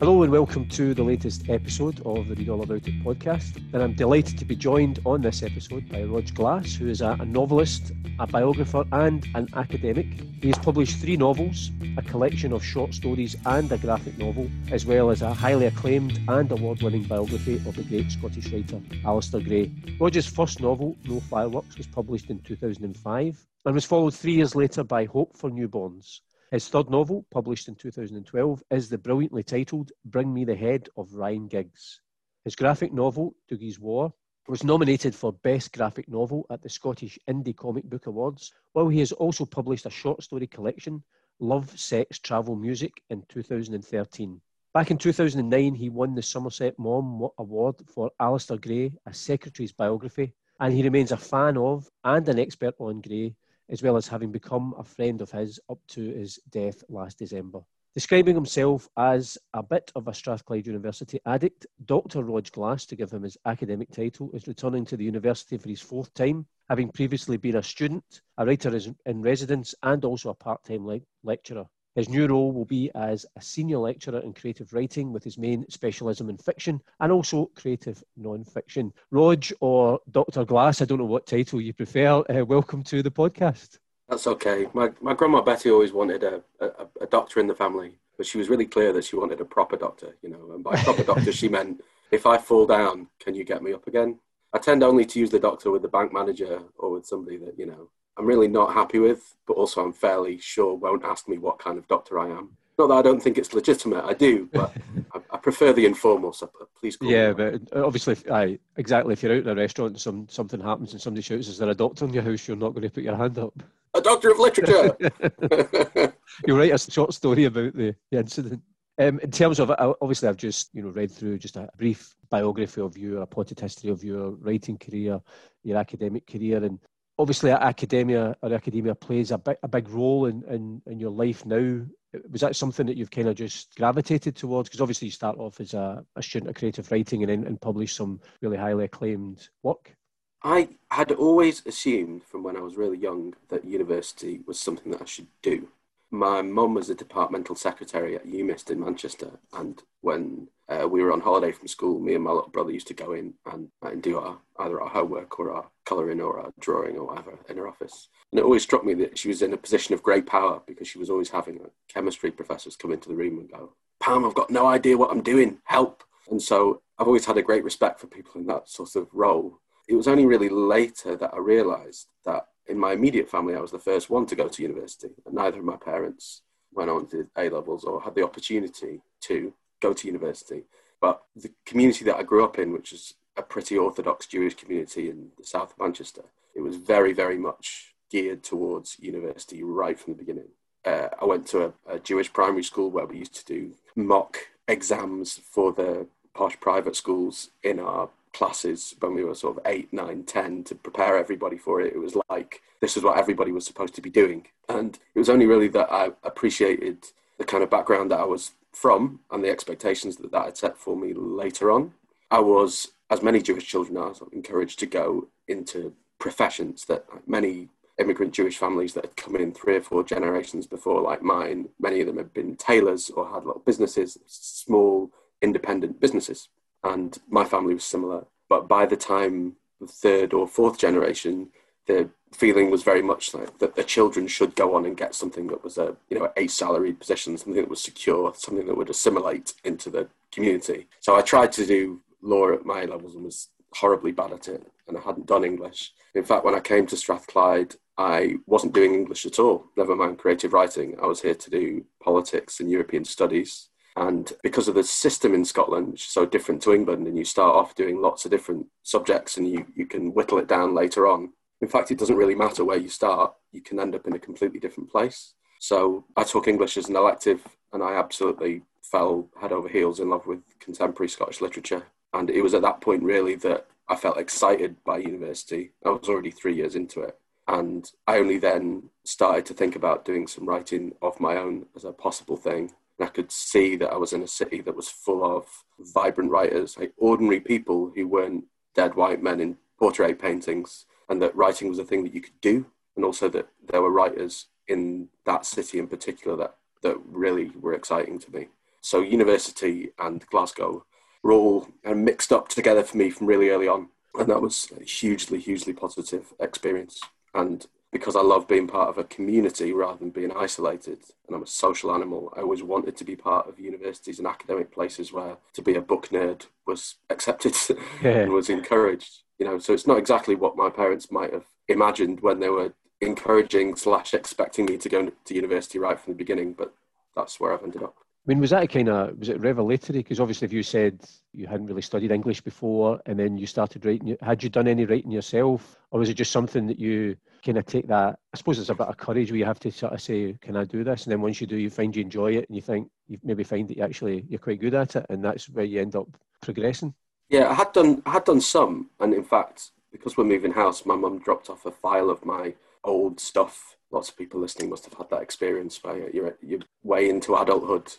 Hello and welcome to the latest episode of the Read All About It podcast. And I'm delighted to be joined on this episode by Rodge Glass, who is a, novelist, a biographer, and an academic. He has published three novels, a collection of short stories, and a graphic novel, as well as a highly acclaimed and award winning biography of the great Scottish writer Alasdair Gray. Rodge's first novel, No Fireworks, was published in 2005 and was followed three years later by Hope for Newborns his third novel, published in 2012, is the brilliantly titled Bring Me the Head of Ryan Giggs. His graphic novel, Dougie's War, was nominated for Best Graphic Novel at the Scottish Indie Comic Book Awards, while he has also published a short story collection, Love, Sex, Travel, Music, in 2013. Back in 2009, he won the Somerset Maugham Award for Alasdair Gray, a secretary's biography, and he remains a fan of and an expert on Gray, as well as having become a friend of his up to his death last December. Describing himself as a bit of a Strathclyde University addict, Dr. Rodge Glass, to give him his academic title, is returning to the university for his fourth time, having previously been a student, a writer in residence, and also a part time le- lecturer. His new role will be as a senior lecturer in creative writing with his main specialism in fiction and also creative non fiction. Rodge or Dr. Glass, I don't know what title you prefer. Uh, welcome to the podcast. That's okay. My, my grandma Betty always wanted a, a, a doctor in the family, but she was really clear that she wanted a proper doctor, you know, and by proper doctor, she meant if I fall down, can you get me up again? I tend only to use the doctor with the bank manager or with somebody that, you know, I'm really not happy with, but also I'm fairly sure won't ask me what kind of doctor I am. Not that I don't think it's legitimate, I do, but I, I, prefer the informal. So please. yeah, but obviously, I exactly. If you're out in a restaurant and some something happens and somebody shouts, "Is there a doctor in your house?" You're not going to put your hand up. A doctor of literature. you write a short story about the, the incident. Um, in terms of obviously, I've just you know read through just a brief biography of you, a potted history of your writing career, your academic career, and obviously academia or academia plays a big, a big role in, in, in your life now. Was that something that you've kind of just gravitated towards? Because obviously you start off as a, a student of creative writing and then and publish some really highly acclaimed work. I had always assumed from when I was really young that university was something that I should do my mum was a departmental secretary at UMIST in Manchester, and when uh, we were on holiday from school, me and my little brother used to go in and, and do our either our homework or our colouring or our drawing or whatever in her office. And it always struck me that she was in a position of great power because she was always having like, chemistry professors come into the room and go, "Pam, I've got no idea what I'm doing. Help!" And so I've always had a great respect for people in that sort of role. It was only really later that I realised that in my immediate family, I was the first one to go to university, and neither of my parents went on to A levels or had the opportunity to go to university. But the community that I grew up in, which is a pretty orthodox Jewish community in the south of Manchester, it was very, very much geared towards university right from the beginning. Uh, I went to a, a Jewish primary school where we used to do mock exams for the posh private schools in our classes when we were sort of eight, nine, ten to prepare everybody for it. It was like this is what everybody was supposed to be doing. And it was only really that I appreciated the kind of background that I was from and the expectations that that had set for me later on. I was, as many Jewish children are, encouraged to go into professions that many immigrant Jewish families that had come in three or four generations before, like mine, many of them had been tailors or had little businesses, small independent businesses and my family was similar. But by the time the third or fourth generation, the feeling was very much like that the children should go on and get something that was a you know a salaried position, something that was secure, something that would assimilate into the community. So I tried to do law at A levels and was horribly bad at it, and I hadn't done English. In fact, when I came to Strathclyde, I wasn't doing English at all. Never mind creative writing. I was here to do politics and European studies and because of the system in Scotland, which is so different to England, and you start off doing lots of different subjects and you, you can whittle it down later on. In fact, it doesn't really matter where you start, you can end up in a completely different place. So I took English as an elective, and I absolutely fell head over heels in love with contemporary Scottish literature. And it was at that point, really, that I felt excited by university. I was already three years into it. And I only then started to think about doing some writing of my own as a possible thing. And I could see that I was in a city that was full of vibrant writers, like ordinary people who weren't dead white men in portrait paintings, and that writing was a thing that you could do. And also that there were writers in that city in particular that, that really were exciting to me. So university and Glasgow were all mixed up together for me from really early on. And that was a hugely, hugely positive experience. And because I love being part of a community rather than being isolated, and I'm a social animal, I always wanted to be part of universities and academic places where to be a book nerd was accepted yeah. and was encouraged. You know, so it's not exactly what my parents might have imagined when they were encouraging slash expecting me to go to university right from the beginning, but that's where I've ended up. I mean, was that a kind of was it revelatory? Because obviously, if you said you hadn't really studied English before, and then you started writing, had you done any writing yourself, or was it just something that you kind of take that? I suppose it's a bit of courage where you have to sort of say, "Can I do this?" And then once you do, you find you enjoy it, and you think you maybe find that you actually you're quite good at it, and that's where you end up progressing. Yeah, I had done I had done some, and in fact, because we're moving house, my mum dropped off a file of my old stuff. Lots of people listening must have had that experience by your your way into adulthood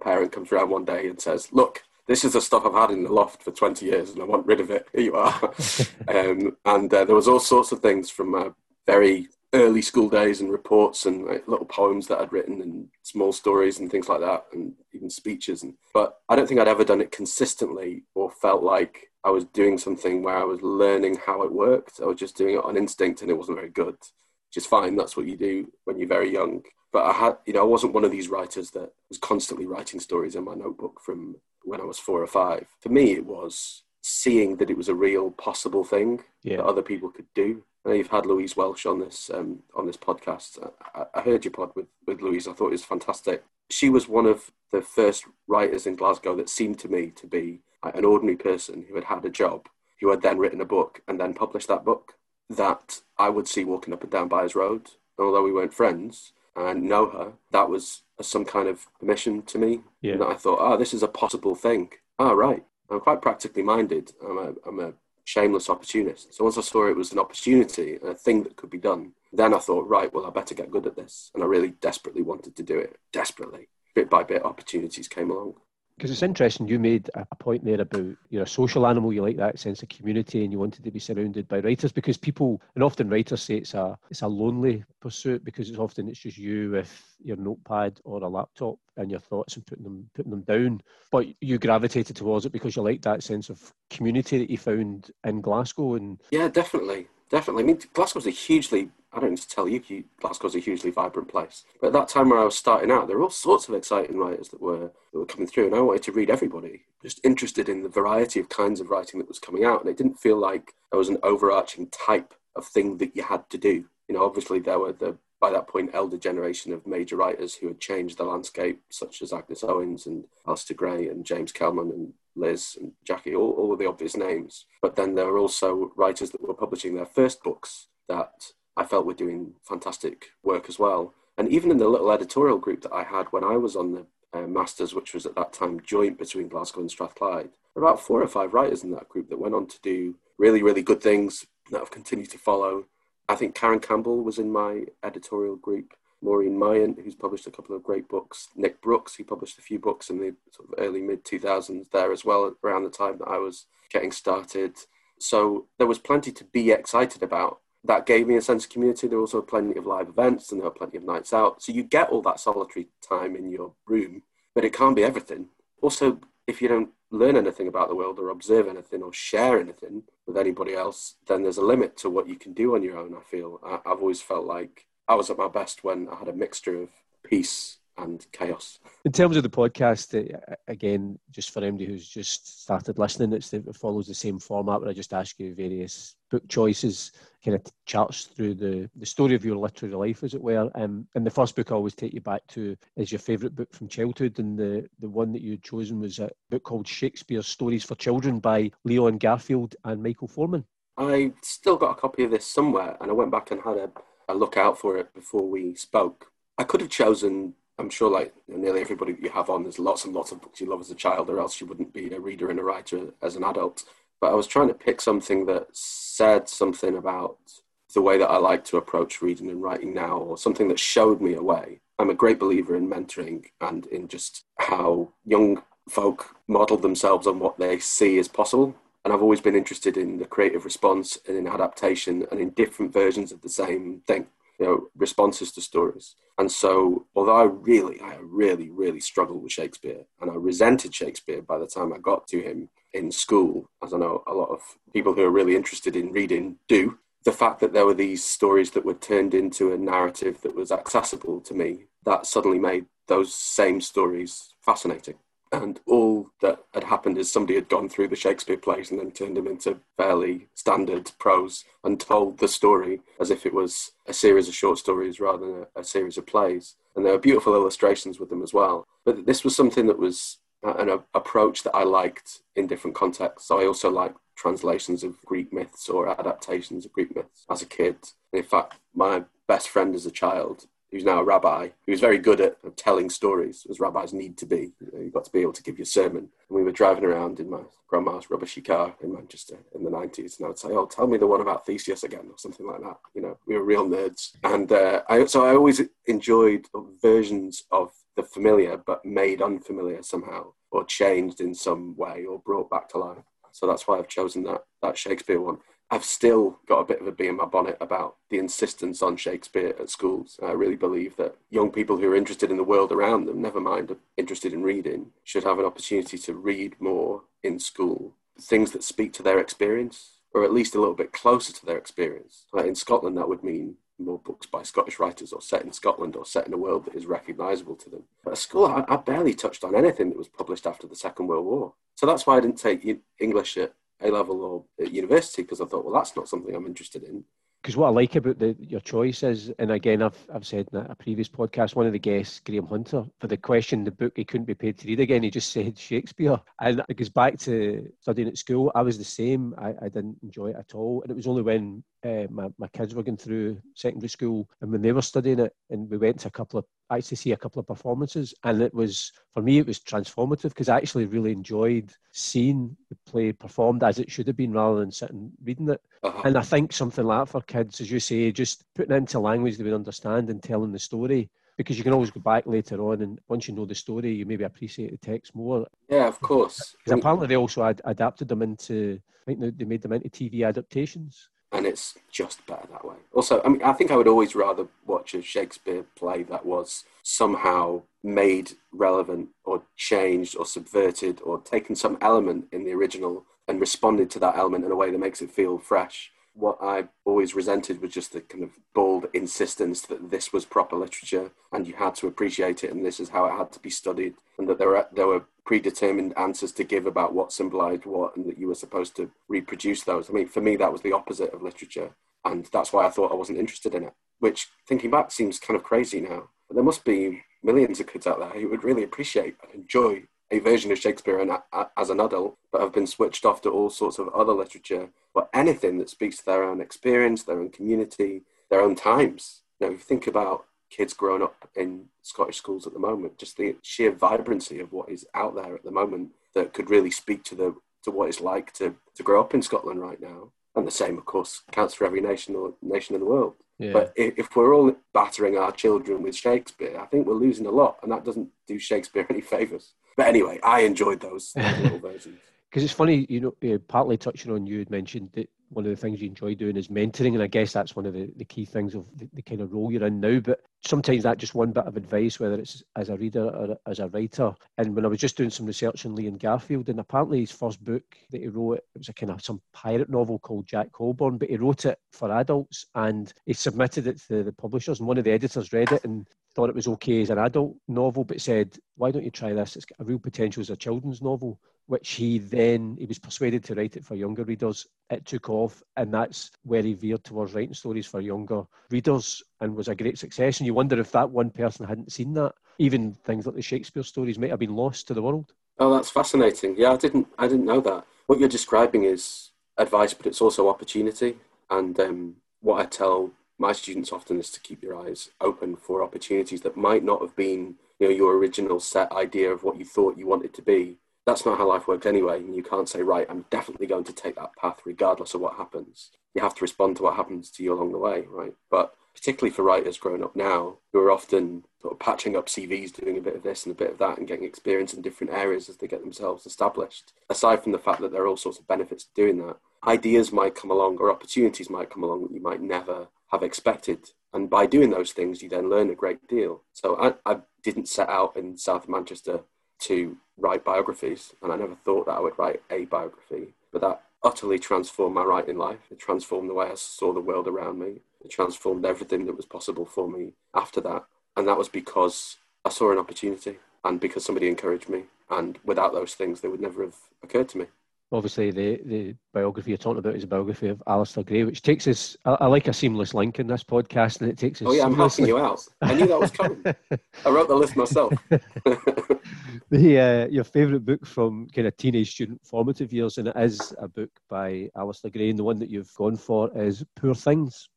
parent comes around one day and says, "Look, this is the stuff I've had in the loft for 20 years, and I want rid of it. Here you are." um, and uh, there was all sorts of things from my very early school days and reports and like, little poems that I'd written and small stories and things like that, and even speeches. And but I don't think I'd ever done it consistently or felt like I was doing something where I was learning how it worked. I was just doing it on instinct, and it wasn't very good. Which is fine. That's what you do when you're very young but I had, you know, I wasn't one of these writers that was constantly writing stories in my notebook from when I was four or five. For me, it was seeing that it was a real possible thing yeah. that other people could do. I know you've had Louise Welsh on this um, on this podcast. I, I, heard your pod with, with Louise. I thought it was fantastic. She was one of the first writers in Glasgow that seemed to me to be an ordinary person who had had a job, who had then written a book and then published that book that I would see walking up and down Byres Road. And although we weren't friends, and know her, that was some kind of permission to me. Yeah. That I thought, oh, this is a possible thing. Oh, right. I'm quite practically minded. I'm a, I'm a shameless opportunist. So once I saw it was an opportunity, a thing that could be done, then I thought, right, well, I better get good at this. And I really desperately wanted to do it. Desperately. Bit by bit, opportunities came along. Because it's interesting, you made a point there about you're a social animal, you like that sense of community, and you wanted to be surrounded by writers. Because people, and often writers say it's a it's a lonely pursuit because it's often it's just you with your notepad or a laptop and your thoughts and putting them putting them down. But you gravitated towards it because you like that sense of community that you found in Glasgow. And yeah, definitely, definitely. I mean, Glasgow's a hugely I don't need to tell you, Glasgow's a hugely vibrant place. But at that time where I was starting out, there were all sorts of exciting writers that were that were coming through, and I wanted to read everybody. Just interested in the variety of kinds of writing that was coming out, and it didn't feel like there was an overarching type of thing that you had to do. You know, obviously there were the by that point elder generation of major writers who had changed the landscape, such as Agnes Owens and Alasdair Gray and James Kelman and Liz and Jackie, all, all of the obvious names. But then there were also writers that were publishing their first books that I felt we were doing fantastic work as well. And even in the little editorial group that I had when I was on the uh, Masters, which was at that time joint between Glasgow and Strathclyde, about four or five writers in that group that went on to do really, really good things that have continued to follow. I think Karen Campbell was in my editorial group. Maureen Myant, who's published a couple of great books. Nick Brooks, who published a few books in the sort of early mid 2000s there as well, around the time that I was getting started. So there was plenty to be excited about that gave me a sense of community. There were also plenty of live events and there were plenty of nights out. So you get all that solitary time in your room, but it can't be everything. Also, if you don't learn anything about the world or observe anything or share anything with anybody else, then there's a limit to what you can do on your own. I feel I, have always felt like I was at my best when I had a mixture of peace and chaos. In terms of the podcast, uh, again, just for anybody who's just started listening, it's the, it follows the same format where I just ask you various book choices, kind of charts through the, the story of your literary life, as it were. Um, and the first book I always take you back to is your favourite book from childhood, and the, the one that you had chosen was a book called Shakespeare's Stories for Children by Leon Garfield and Michael Foreman. I still got a copy of this somewhere, and I went back and had a, a look out for it before we spoke I could have chosen. I'm sure, like nearly everybody that you have on, there's lots and lots of books you love as a child, or else you wouldn't be a reader and a writer as an adult. But I was trying to pick something that said something about the way that I like to approach reading and writing now, or something that showed me a way. I'm a great believer in mentoring and in just how young folk model themselves on what they see as possible. And I've always been interested in the creative response and in adaptation and in different versions of the same thing, you know, responses to stories. And so, although I really, I really, really struggled with Shakespeare and I resented Shakespeare by the time I got to him in school, as I know a lot of people who are really interested in reading do, the fact that there were these stories that were turned into a narrative that was accessible to me, that suddenly made those same stories fascinating. And all that had happened is somebody had gone through the Shakespeare plays and then turned them into fairly standard prose and told the story as if it was a series of short stories rather than a, a series of plays. And there were beautiful illustrations with them as well. But this was something that was an approach that I liked in different contexts. So I also liked translations of Greek myths or adaptations of Greek myths as a kid. In fact, my best friend as a child who's now a rabbi, who was very good at telling stories, as rabbis need to be. You've got to be able to give your sermon. And we were driving around in my grandma's rubbishy car in Manchester in the 90s, and I would say, oh, tell me the one about Theseus again, or something like that. You know, we were real nerds. And uh, I, so I always enjoyed versions of the familiar, but made unfamiliar somehow, or changed in some way, or brought back to life. So that's why I've chosen that, that Shakespeare one. I've still got a bit of a bee in my bonnet about the insistence on Shakespeare at schools. I really believe that young people who are interested in the world around them, never mind interested in reading, should have an opportunity to read more in school. Things that speak to their experience, or at least a little bit closer to their experience. Like in Scotland, that would mean more books by Scottish writers or set in Scotland or set in a world that is recognisable to them. But at school, I, I barely touched on anything that was published after the Second World War. So that's why I didn't take English at a level or at university because I thought, well, that's not something I'm interested in. Because what I like about the, your choice is, and again, I've, I've said in a previous podcast, one of the guests, Graham Hunter, for the question, the book he couldn't be paid to read again, he just said Shakespeare. And it goes back to studying at school. I was the same. I, I didn't enjoy it at all. And it was only when uh, my, my kids were going through secondary school and when they were studying it, and we went to a couple of I actually see a couple of performances, and it was for me it was transformative because I actually really enjoyed seeing the play performed as it should have been rather than sitting reading it. Uh-huh. And I think something like that for kids, as you say, just putting it into language they would understand and telling the story. Because you can always go back later on, and once you know the story, you maybe appreciate the text more. Yeah, of course. Because apparently they also ad- adapted them into, I think they made them into TV adaptations and it's just better that way. Also, I mean, I think I would always rather watch a Shakespeare play that was somehow made relevant or changed or subverted or taken some element in the original and responded to that element in a way that makes it feel fresh what I always resented was just the kind of bold insistence that this was proper literature and you had to appreciate it and this is how it had to be studied and that there were there were predetermined answers to give about what symbolized what and that you were supposed to reproduce those. I mean, for me, that was the opposite of literature, and that's why I thought I wasn't interested in it. Which, thinking back, seems kind of crazy now. But there must be millions of kids out there who would really appreciate and enjoy a version of Shakespeare and, uh, as an adult, but have been switched off to all sorts of other literature, or anything that speaks to their own experience, their own community, their own times. Know, if you think about kids growing up in Scottish schools at the moment, just the sheer vibrancy of what is out there at the moment that could really speak to the to what it's like to, to grow up in Scotland right now. And the same, of course, counts for every nation or nation in the world. Yeah. But if, if, we're all battering our children with Shakespeare, I think we're losing a lot, and that doesn't do Shakespeare any favours. But anyway, I enjoyed those little versions. Because it's funny, you know, partly touching on you had mentioned that one of the things you enjoy doing is mentoring, and I guess that's one of the, the key things of the, the, kind of role you're in now. But sometimes that just one bit of advice, whether it's as a reader or as a writer. And when I was just doing some research on Leon Garfield, and apparently his first book that he wrote, it was a kind of some pirate novel called Jack Holborn, but he wrote it for adults and he submitted it to the publishers, and one of the editors read it and thought it was okay as an adult novel, but said, "Why don't you try this? It's got a real potential as a children's novel." which he then he was persuaded to write it for younger readers. It took off, and that's where he veered towards writing stories for younger readers, and was a great success. And you wonder if that one person hadn't seen that, even things like the Shakespeare stories might have been lost to the world. Oh, that's fascinating. Yeah, I didn't I didn't know that. What you're describing is advice, but it's also opportunity. And um, what I tell my students often is to keep your eyes open for opportunities that might not have been you know your original set idea of what you thought you wanted to be. That's not how life works anyway and you can't say right i'm definitely going to take that path regardless of what happens. You have to respond to what happens to you along the way right? But particularly for writers growing up now who are often sort of patching up cvs doing a bit of this and a bit of that and getting experience in different areas as they get themselves established. Aside from the fact that there are all sorts of benefits to doing that ideas might come along or opportunities might come along that you might never have expected. And by doing those things, you then learn a great deal. So I, I didn't set out in South Manchester to write biographies, and I never thought that I would write a biography. But that utterly transformed my writing life. It transformed the way I saw the world around me. It transformed everything that was possible for me after that. And that was because I saw an opportunity and because somebody encouraged me. And without those things, they would never have occurred to me obviously the, the biography you're talking about is a biography of Alasdair Gray, which takes us. I, I, like a seamless link in this podcast, and it takes us. Oh yeah, I'm helping you out. I knew that was coming. I wrote the list myself. the uh, your favourite book from kind of teenage student formative years, and it is a book by Alasdair Gray, and the one that you've gone for is Poor Things.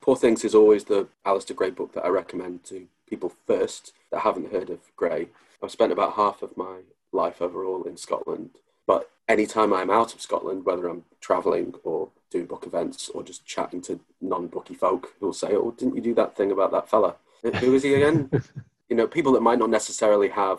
Poor Things is always the Alasdair Gray book that I recommend to people first that haven't heard of Gray. I've spent about half of my life overall in Scotland but anytime I'm out of Scotland, whether I'm travelling or doing book events or just chatting to non-booky folk who'll say, "Oh, didn't you do that thing about that fella? Who is he again?" you know, people that might not necessarily have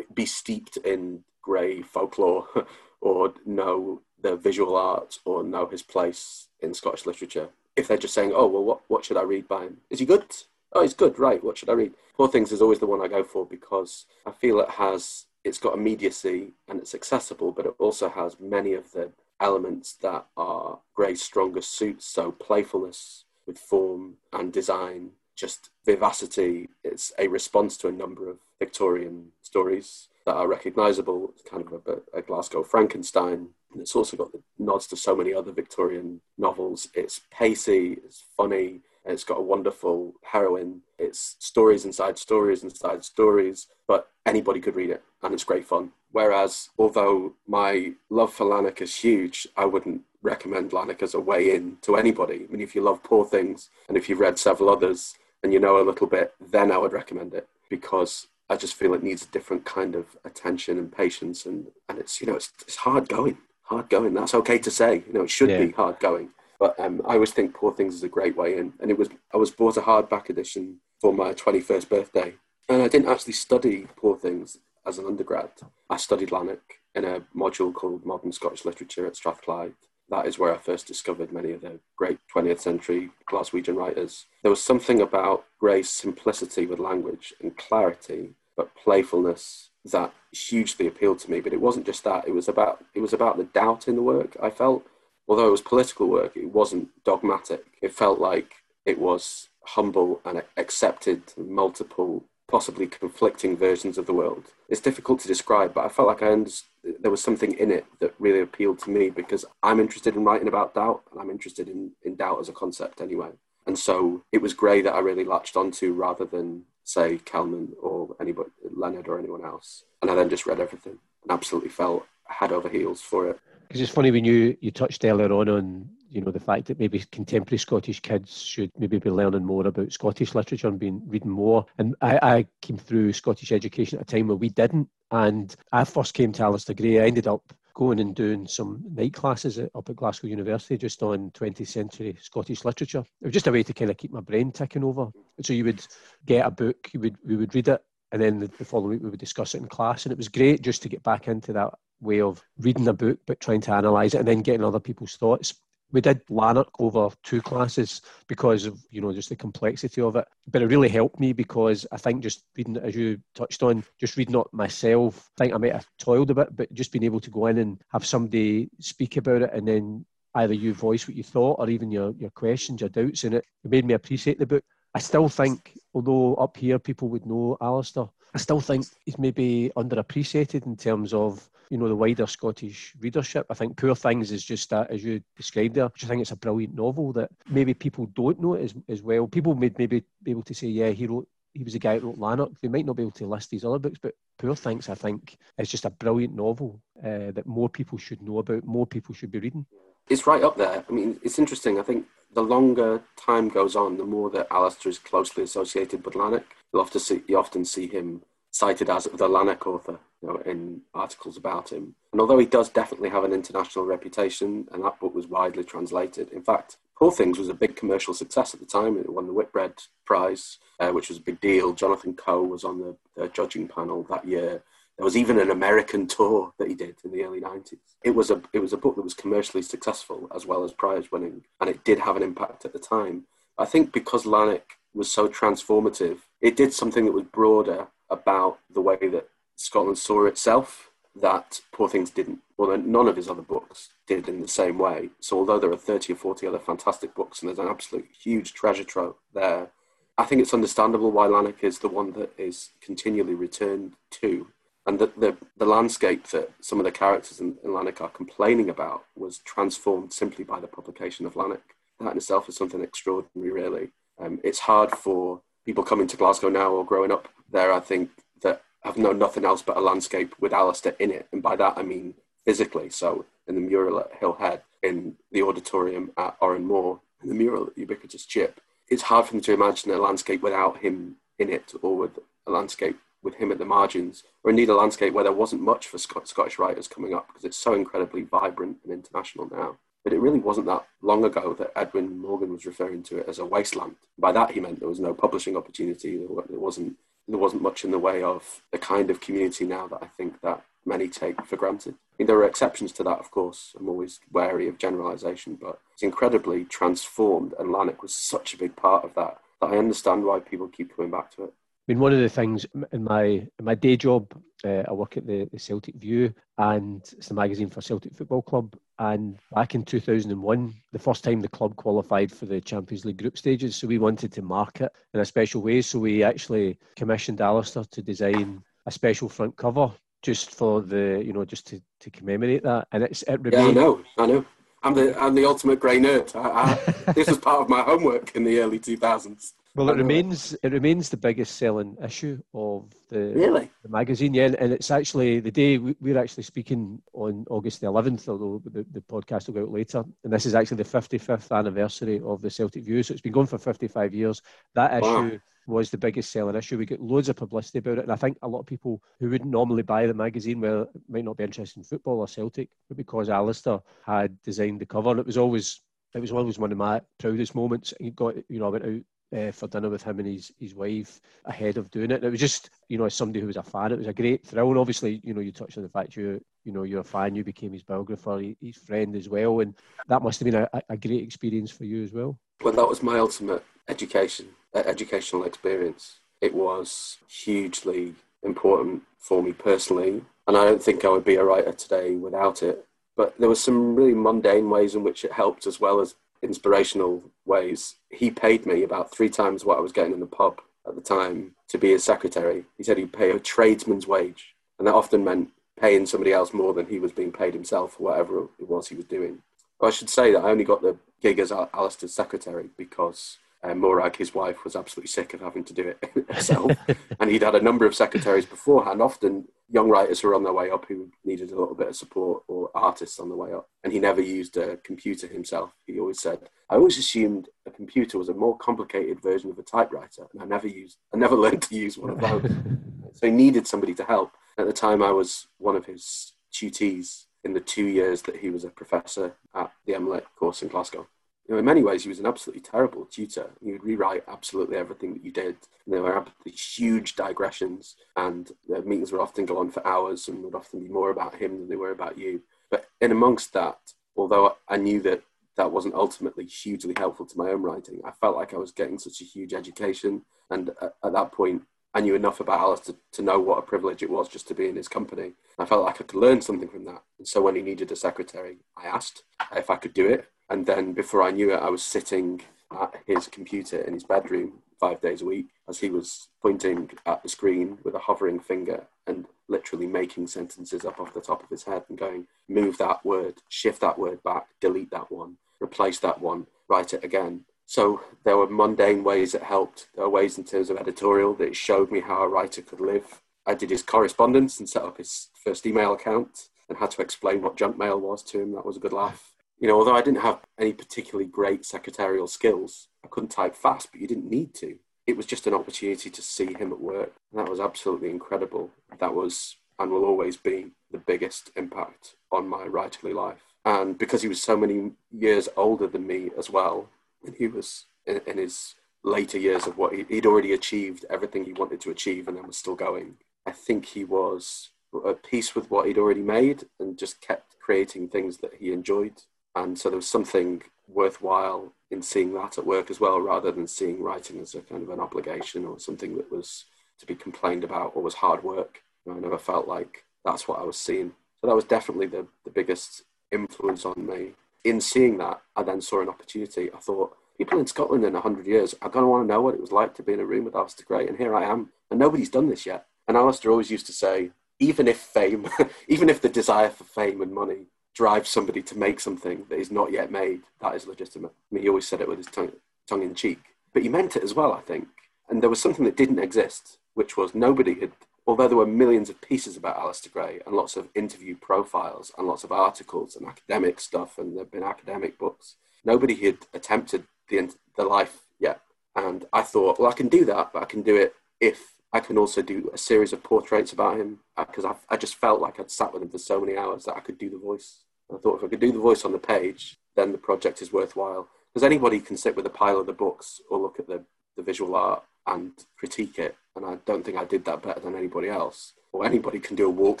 be steeped in Gray folklore or know the visual art or know his place in Scottish literature. If they're just saying, "Oh, well, what what should I read by him? Is he good? Oh, he's good. Right. What should I read?" Poor Things is always the one I go for because I feel it has it's got immediacy and it's accessible, but it also has many of the elements that are Gray's strongest suits. So playfulness with form and design, just vivacity. It's a response to a number of Victorian stories that are recognisable. It's kind of a, a Glasgow Frankenstein. And it's also got the nods to so many other Victorian novels. It's pacey, it's funny, and it's got a wonderful heroine. It's stories inside stories inside stories, but anybody could read it and it's great fun. Whereas, although my love for Lanark is huge, I wouldn't recommend Lanark as a way in to anybody. I mean, if you love Poor Things and if you've read several others and you know a little bit, then I would recommend it because I just feel it needs a different kind of attention and patience. And, and it's, you know, it's, it's hard going, hard going. That's okay to say. You know, it should yeah. be hard going but um, I always think Poor Things is a great way in. And it was I was bought a hardback edition for my 21st birthday. And I didn't actually study Poor Things as an undergrad. I studied Lanark in a module called Modern Scottish Literature at Strathclyde. That is where I first discovered many of the great 20th century Glaswegian writers. There was something about Gray's simplicity with language and clarity, but playfulness that hugely appealed to me. But it wasn't just that; it was about it was about the doubt in the work. I felt although it was political work, it wasn't dogmatic. It felt like it was humble and accepted multiple, possibly conflicting versions of the world. It's difficult to describe, but I felt like I understood, there was something in it that really appealed to me because I'm interested in writing about doubt and I'm interested in, in doubt as a concept anyway. And so it was Gray that I really latched onto rather than, say, Kelman or anybody, Leonard or anyone else. And I then just read everything and absolutely fell head over heels for it. Because it's funny when you, you touched earlier on on you know the fact that maybe contemporary Scottish kids should maybe be learning more about Scottish literature and being reading more. And I, I came through Scottish education at a time where we didn't. And I first came to Alasdair Gray. I ended up going and doing some night classes at, up at Glasgow University just on 20th century Scottish literature. It was just a way to kind of keep my brain ticking over. So you would get a book, you would we would read it, and then the, the following week we would discuss it in class. And it was great just to get back into that way of reading a book but trying to analyse it and then getting other people's thoughts. We did Lanark over two classes because of you know just the complexity of it, but it really helped me because I think just reading as you touched on, just reading it myself, I think I might have toiled a bit, but just being able to go in and have somebody speak about it and then either you voice what you thought or even your, your questions, your doubts in it, it made me appreciate the book. I still think, although up here people would know Alasdair, I still think he's maybe underappreciated in terms of you know the wider Scottish readership. I think Poor Things is just that, as you described there. I think it's a brilliant novel that maybe people don't know as, as well. People may maybe be able to say, yeah, he wrote he was a guy that wrote Lanark. They might not be able to list these other books, but Poor Things, I think, is just a brilliant novel uh, that more people should know about, more people should be reading. It's right up there. I mean, it's interesting. I think the longer time goes on, the more that Alasdair is closely associated with Lanark. You often see, you often see him cited as the Lanark author you know, in articles about him. And although he does definitely have an international reputation, and that book was widely translated, in fact, Poor Things was a big commercial success at the time. It won the Whitbread Prize, uh, which was a big deal. Jonathan Coe was on the, the judging panel that year. There was even an American tour that he did in the early 90s. It was a it was a book that was commercially successful as well as prize winning, and it did have an impact at the time. I think because Lanark was so transformative, it did something that was broader about the way that Scotland saw itself that Poor Things didn't. Well, none of his other books did in the same way. So, although there are 30 or 40 other fantastic books and there's an absolute huge treasure trove there, I think it's understandable why Lanark is the one that is continually returned to and the, the, the, landscape that some of the characters in, in Lanark are complaining about was transformed simply by the publication of Lanark. That in itself is something extraordinary, really. Um, it's hard for people coming to Glasgow now or growing up there, I think, that have known nothing else but a landscape with Alasdair in it. And by that, I mean physically. So in the mural at Hillhead, in the auditorium at Oran Mor, in the mural at Ubiquitous Chip, it's hard for them to imagine a landscape without him in it or with a landscape with him at the margins, or indeed a landscape where there wasn't much for Scot- Scottish writers coming up because it's so incredibly vibrant and international now. But it really wasn't that long ago that Edwin Morgan was referring to it as a wasteland. By that he meant there was no publishing opportunity. There wasn't there wasn't much in the way of the kind of community now that I think that many take for granted. I mean, there are exceptions to that, of course. I'm always wary of generalisation, but it's incredibly transformed, and Lanark was such a big part of that that I understand why people keep coming back to it. I mean, one of the things in my in my day job, uh, I work at the, the Celtic View, and it's the magazine for Celtic Football Club. And back in 2001, the first time the club qualified for the Champions League group stages, so we wanted to mark it in a special way. So we actually commissioned Alasdair to design a special front cover just for the, you know, just to, to commemorate that. And it's it remained. Yeah, I know, I know. I'm the I'm the ultimate Gray nerd. I, I, this was part of my homework in the early 2000s. Well, it remains it remains the biggest selling issue of the, really? the magazine, yeah. And it's actually the day we're actually speaking on August the 11th, although the, the podcast will go out later. And this is actually the 55th anniversary of the Celtic View, so it's been going for 55 years. That wow. issue was the biggest selling issue. We get loads of publicity about it, and I think a lot of people who wouldn't normally buy the magazine, well, might not be interested in football or Celtic, but because Alasdair had designed the cover, and it was always it was always one of my proudest moments. He got, you know, I went out uh, for dinner with him and his, his wife ahead of doing it. And it was just, you know, as somebody who was a fan, it was a great thrill. And obviously, you know, you touched on the fact you, you know, you're a fan, you became his biographer, his friend as well. And that must have been a, a great experience for you as well. Well, that was my ultimate education, educational experience. It was hugely important for me personally. And I don't think I would be a writer today without it. But there were some really mundane ways in which it helped as well as inspirational ways. He paid me about three times what I was getting in the pub at the time to be his secretary. He said he'd pay a tradesman's wage, and that often meant paying somebody else more than he was being paid himself or whatever it was he was doing. But I should say that I only got the gig as Alasdair's secretary because uh, Morag, his wife, was absolutely sick of having to do it herself. and he'd had a number of secretaries beforehand, often young writers who were on their way up who needed a little bit of support or artists on the way up. And he never used a computer himself. He always said, I always assumed a computer was a more complicated version of a typewriter. And I never used, I never learned to use one of those. so he needed somebody to help. At the time, I was one of his tutees in the two years that he was a professor at the MLit course in Glasgow you know, in many ways, he was an absolutely terrible tutor. He would rewrite absolutely everything that you did. There were huge digressions, and the meetings would often go on for hours and would often be more about him than they were about you. But in amongst that, although I knew that that wasn't ultimately hugely helpful to my own writing, I felt like I was getting such a huge education. And at, at that point, I knew enough about Alice to, to know what a privilege it was just to be in his company. I felt like I could learn something from that. And so when he needed a secretary, I asked if I could do it. And then before I knew it, I was sitting at his computer in his bedroom five days a week as he was pointing at the screen with a hovering finger and literally making sentences up off the top of his head and going, move that word, shift that word back, delete that one, replace that one, write it again. So there were mundane ways that helped. There were ways in terms of editorial that showed me how a writer could live. I did his correspondence and set up his first email account and had to explain what junk mail was to him. That was a good laugh you know, although I didn't have any particularly great secretarial skills, I couldn't type fast, but you didn't need to. It was just an opportunity to see him at work. And that was absolutely incredible. That was and will always be the biggest impact on my writerly life. And because he was so many years older than me as well, and he was in, in his later years of what he, he'd already achieved everything he wanted to achieve and then was still going. I think he was at peace with what he'd already made and just kept creating things that he enjoyed. And so there was something worthwhile in seeing that at work as well, rather than seeing writing as a kind of an obligation or something that was to be complained about or was hard work. I never felt like that's what I was seeing. So that was definitely the, the biggest influence on me. In seeing that, I then saw an opportunity. I thought, people in Scotland in 100 years are going to want to know what it was like to be in a room with Alasdair Gray. And here I am. And nobody's done this yet. And Alasdair always used to say, even if fame, even if the desire for fame and money drives somebody to make something that is not yet made, that is legitimate. I mean, he always said it with his tongue, tongue in cheek. But he meant it as well, I think. And there was something that didn't exist, which was nobody had, although there were millions of pieces about Alasdair Gray and lots of interview profiles and lots of articles and academic stuff, and there have been academic books, nobody had attempted the, the life yet. And I thought, well, I can do that, but I can do it if I can also do a series of portraits about him because uh, I just felt like I'd sat with him for so many hours that I could do the voice. I thought if I could do the voice on the page, then the project is worthwhile. Because anybody can sit with a pile of the books or look at the, the visual art and critique it. And I don't think I did that better than anybody else. Or anybody can do a walk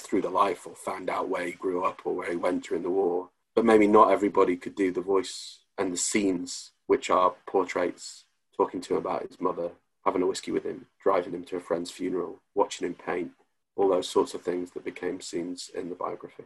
through the life or find out where he grew up or where he went during the war. But maybe not everybody could do the voice and the scenes which are portraits, talking to him about his mother, having a whiskey with him, driving him to a friend's funeral, watching him paint, all those sorts of things that became scenes in the biography.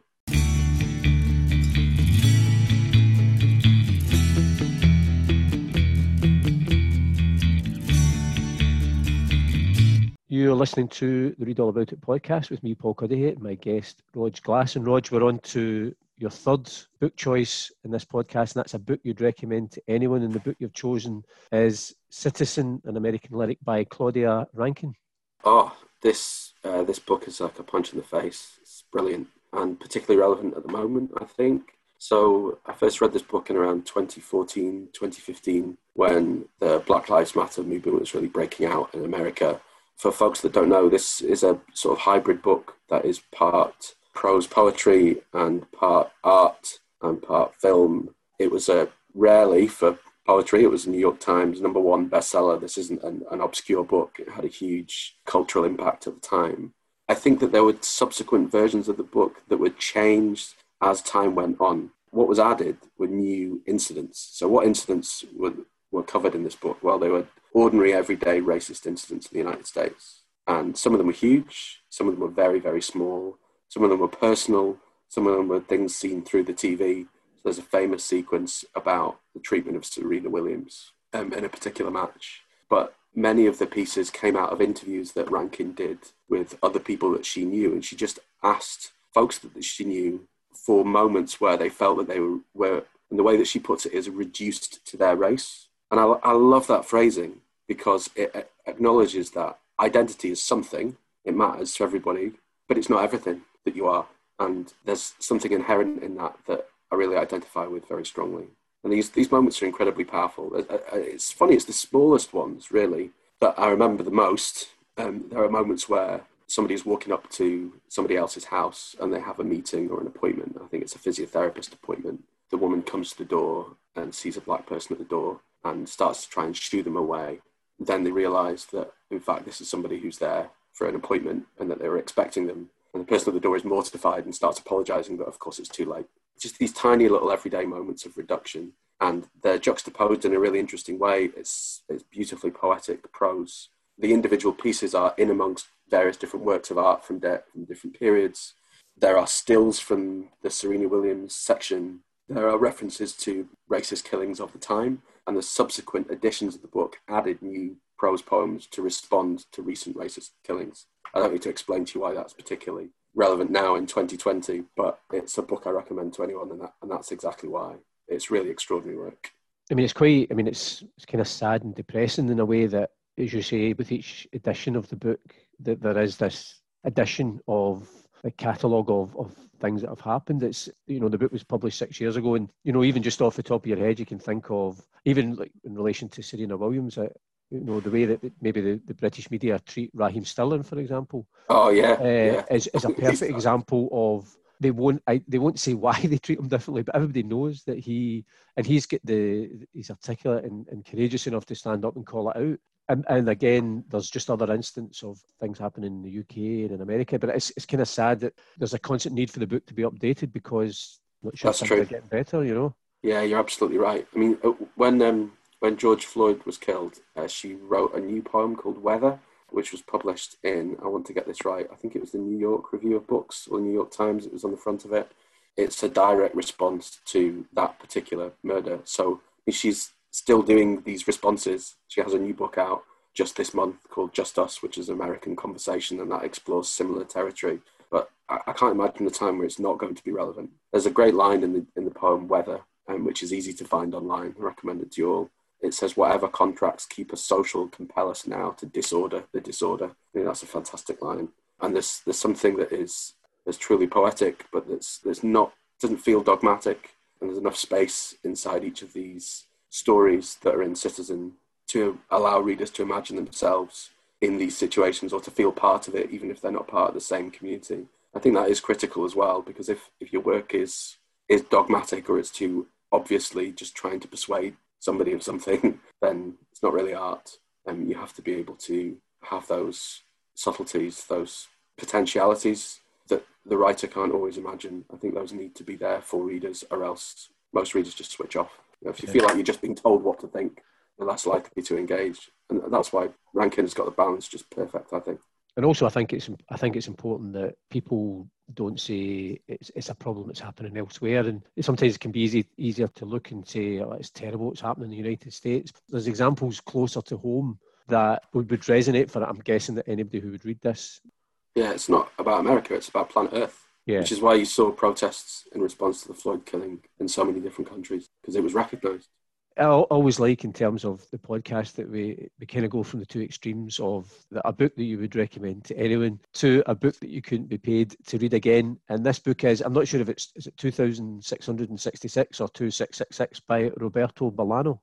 You're listening to the Read All About It podcast with me, Paul Cuddihy, my guest, Rodge Glass. And Rodge, we're on to your third book choice in this podcast, and that's a book you'd recommend to anyone. And the book you've chosen is Citizen, an American Lyric by Claudia Rankine. Oh, this uh, this book is like a punch in the face. It's brilliant and particularly relevant at the moment, I think. So I first read this book in around 2014, 2015, when the Black Lives Matter movement was really breaking out in America. For folks that don't know, this is a sort of hybrid book that is part prose poetry and part art and part film. It was a rarely for poetry. It was New York Times number one bestseller. This isn't an, an obscure book. It had a huge cultural impact at the time. I think that there were subsequent versions of the book that were changed as time went on. What was added were new incidents. So, what incidents were, were covered in this book? Well, they were ordinary, everyday racist incidents in the United States. And some of them were huge, some of them were very, very small, some of them were personal, some of them were things seen through the TV. So there's a famous sequence about the treatment of Serena Williams um, in a particular match. But many of the pieces came out of interviews that Rankine did with other people that she knew, and she just asked folks that she knew for moments where they felt that they were, were and the way that she puts it is reduced to their race. And I, I love that phrasing because it acknowledges that identity is something, it matters to everybody, but it's not everything that you are. And there's something inherent in that that I really identify with very strongly. And these, these moments are incredibly powerful. It's funny, it's the smallest ones, really, that I remember the most. Um, there are moments where somebody's walking up to somebody else's house and they have a meeting or an appointment. I think it's a physiotherapist appointment. The woman comes to the door and sees a black person at the door and starts to try and shoo them away. Then they realize that, in fact, this is somebody who's there for an appointment and that they were expecting them and the person at the door is mortified and starts apologizing, but of course it's too late. Just these tiny little everyday moments of reduction, and they're juxtaposed in a really interesting way. It's, it's beautifully poetic prose. The individual pieces are in amongst various different works of art from, de- from different periods. There are stills from the Serena Williams section. There are references to racist killings of the time, and the subsequent editions of the book added new prose poems to respond to recent racist killings. I don't need to explain to you why that's particularly relevant now in 2020, but it's a book I recommend to anyone, and, that, and that's exactly why. It's really extraordinary work. I mean, it's quite, I mean, it's, it's kind of sad and depressing in a way that, as you say, with each edition of the book, that there is this addition of a catalogue of, of things that have happened. It's you know the book was published six years ago, and you know even just off the top of your head, you can think of even like in relation to Serena Williams. You know the way that maybe the, the British media treat Raheem Sterling, for example. Oh yeah, uh, yeah. Is, is a perfect example of they won't I, they won't say why they treat him differently, but everybody knows that he and he's got the he's articulate and, and courageous enough to stand up and call it out. And, and again, there's just other instances of things happening in the UK and in America. But it's it's kind of sad that there's a constant need for the book to be updated because not sure That's true. getting better, you know. Yeah, you're absolutely right. I mean, uh, when um, when George Floyd was killed, uh, she wrote a new poem called Weather, which was published in, I want to get this right, I think it was the New York Review of Books or the New York Times, it was on the front of it. It's a direct response to that particular murder. So she's still doing these responses. She has a new book out just this month called Just Us, which is American Conversation, and that explores similar territory. But I, I can't imagine a time where it's not going to be relevant. There's a great line in the, in the poem Weather, um, which is easy to find online. I recommend it to you all it says whatever contracts keep us social compel us now to disorder the disorder. I think that's a fantastic line. And there's there's something that is is truly poetic, but that's that's not doesn't feel dogmatic. And there's enough space inside each of these stories that are in Citizen to allow readers to imagine themselves in these situations or to feel part of it, even if they're not part of the same community. I think that is critical as well, because if, if your work is is dogmatic or it's too obviously just trying to persuade somebody of something, then it's not really art. And um, you have to be able to have those subtleties, those potentialities that the writer can't always imagine. I think those need to be there for readers, or else most readers just switch off. You know, if you feel like you're just being told what to think, you're less likely to engage. And that's why Rankine has got the balance just perfect, I think and also I think it's I think it's important that people don't say it's it's a problem that's happening elsewhere, and sometimes it can be easy easier to look and say oh, it's terrible what's happening in the United States. There's examples closer to home that would, would resonate for I'm guessing that anybody who would read this. Yeah, it's not about America; it's about planet Earth. Yeah. Which is why you saw protests in response to the Floyd killing in so many different countries because it was recognised. I always like in terms of the podcast that we, we kind of go from the two extremes of the, a book that you would recommend to anyone to a book that you couldn't be paid to read again. And this book is, I'm not sure if it's, is it 2666 or 2666 by Roberto Bolaño?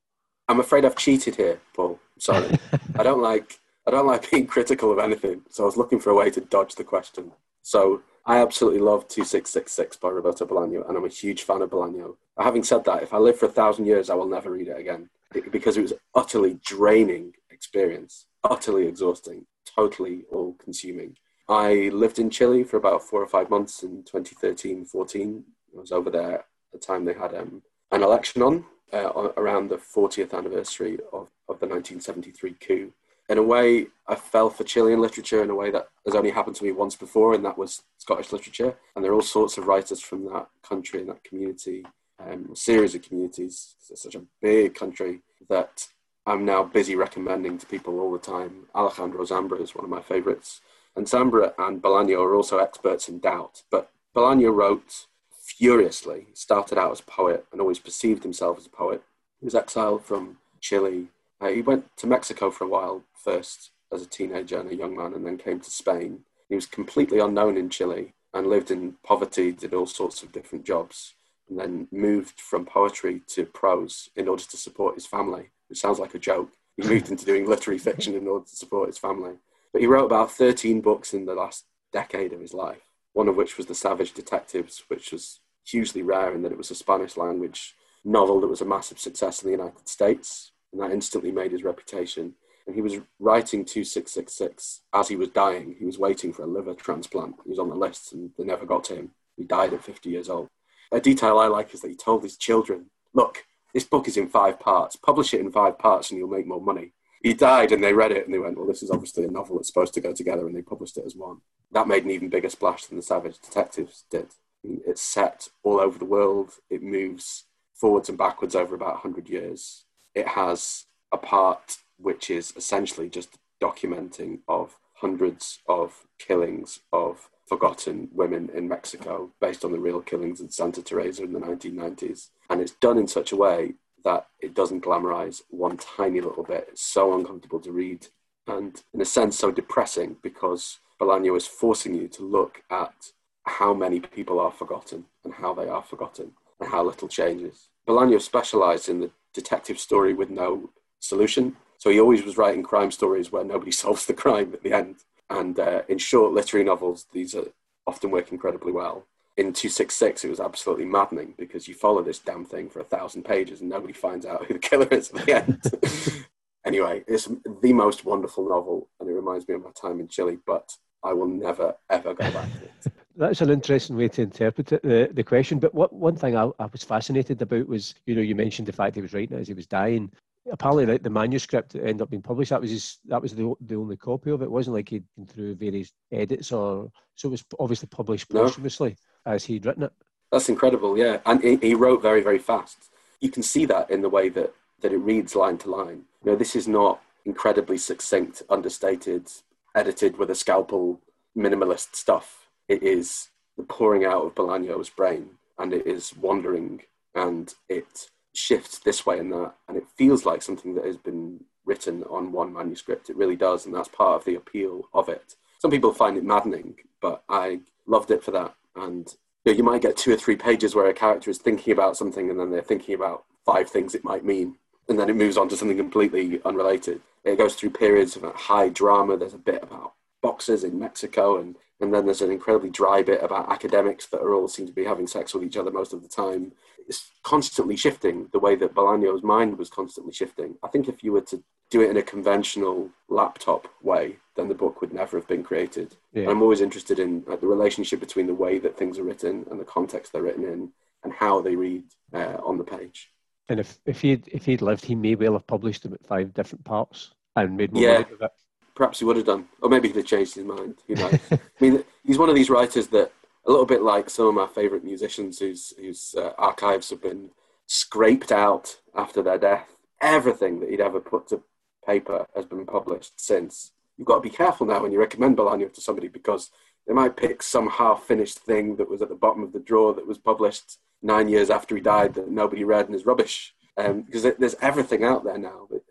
I'm afraid I've cheated here, Paul. Sorry. I don't like, I don't like being critical of anything. So I was looking for a way to dodge the question. So I absolutely love 2666 by Roberto Bolaño, and I'm a huge fan of Bolaño. Having said that, if I live for a thousand years, I will never read it again because it was utterly draining experience, utterly exhausting, totally all consuming. I lived in Chile for about four or five months in 2013 14. I was over there at the time they had um, an election on uh, around the 40th anniversary of, of the 1973 coup in a way, I fell for Chilean literature in a way that has only happened to me once before, and that was Scottish literature. And there are all sorts of writers from that country and that community, um, series of communities. It's such a big country that I'm now busy recommending to people all the time. Alejandro Zambra is one of my favorites. And Zambra and Bolaño are also experts in doubt. But Bolaño wrote furiously, started out as a poet and always perceived himself as a poet. He was exiled from Chile uh, he went to Mexico for a while first as a teenager and a young man, and then came to Spain. He was completely unknown in Chile and lived in poverty, did all sorts of different jobs, and then moved from poetry to prose in order to support his family, which sounds like a joke. He moved into doing literary fiction in order to support his family. But he wrote about 13 books in the last decade of his life, one of which was The Savage Detectives, which was hugely rare in that it was a Spanish language novel that was a massive success in the United States, and that instantly made his reputation. And he was writing 2666 as he was dying. He was waiting for a liver transplant. He was on the list and they never got to him. He died at 50 years old. A detail I like is that he told his children, Look, this book is in five parts. Publish it in five parts and you'll make more money. He died and they read it and they went, Well, this is obviously a novel that's supposed to go together. And they published it as one. That made an even bigger splash than The Savage Detectives did. It's set all over the world, it moves forwards and backwards over about 100 years it has a part which is essentially just documenting of hundreds of killings of forgotten women in Mexico based on the real killings in Santa Teresa in the 1990s. And it's done in such a way that it doesn't glamorize one tiny little bit. It's so uncomfortable to read and, in a sense, so depressing because Bolaño is forcing you to look at how many people are forgotten and how they are forgotten and how little changes. Bolaño specialized in the detective story with no solution. So he always was writing crime stories where nobody solves the crime at the end. And uh, in short literary novels, these are often work incredibly well. In 266, it was absolutely maddening because you follow this damn thing for a thousand pages and nobody finds out who the killer is at the end. anyway, it's the most wonderful novel and it reminds me of my time in Chile, but I will never, ever go back to it. That's an interesting way to interpret it, the, the question. But what one thing I, I was fascinated about was, you know, you mentioned the fact he was writing as he was dying apparently like the manuscript that ended up being published that was his, that was the, the only copy of it. it wasn't like he'd been through various edits or so it was obviously published posthumously no. as he'd written it that's incredible yeah and he, he, wrote very very fast you can see that in the way that that it reads line to line you know this is not incredibly succinct understated edited with a scalpel minimalist stuff it is the pouring out of Bolaño's brain and it is wandering and it shifts this way and that, and it feels like something that has been written on one manuscript. It really does, and that's part of the appeal of it. Some people find it maddening, but I loved it for that. And you, know, you might get two or three pages where a character is thinking about something, and then they're thinking about five things it might mean, and then it moves on to something completely unrelated. It goes through periods of high drama. There's a bit about boxers in Mexico, and and then there's an incredibly dry bit about academics that are all seem to be having sex with each other most of the time it's constantly shifting the way that Bolaño's mind was constantly shifting. I think if you were to do it in a conventional laptop way, then the book would never have been created. Yeah. I'm always interested in like, the relationship between the way that things are written and the context they're written in and how they read uh, on the page. And if, if he'd if he'd lived, he may well have published them at five different parts and made more yeah, money it. Perhaps he would have done, or maybe he'd have changed his mind. Who knows? I mean, he's one of these writers that a little bit like some of my favourite musicians whose whose uh, archives have been scraped out after their death. Everything that he'd ever put to paper has been published since. You've got to be careful now when you recommend Bolaño to somebody because they might pick some half-finished thing that was at the bottom of the drawer that was published nine years after he died that nobody read and is rubbish. Um, because there's everything out there now, but,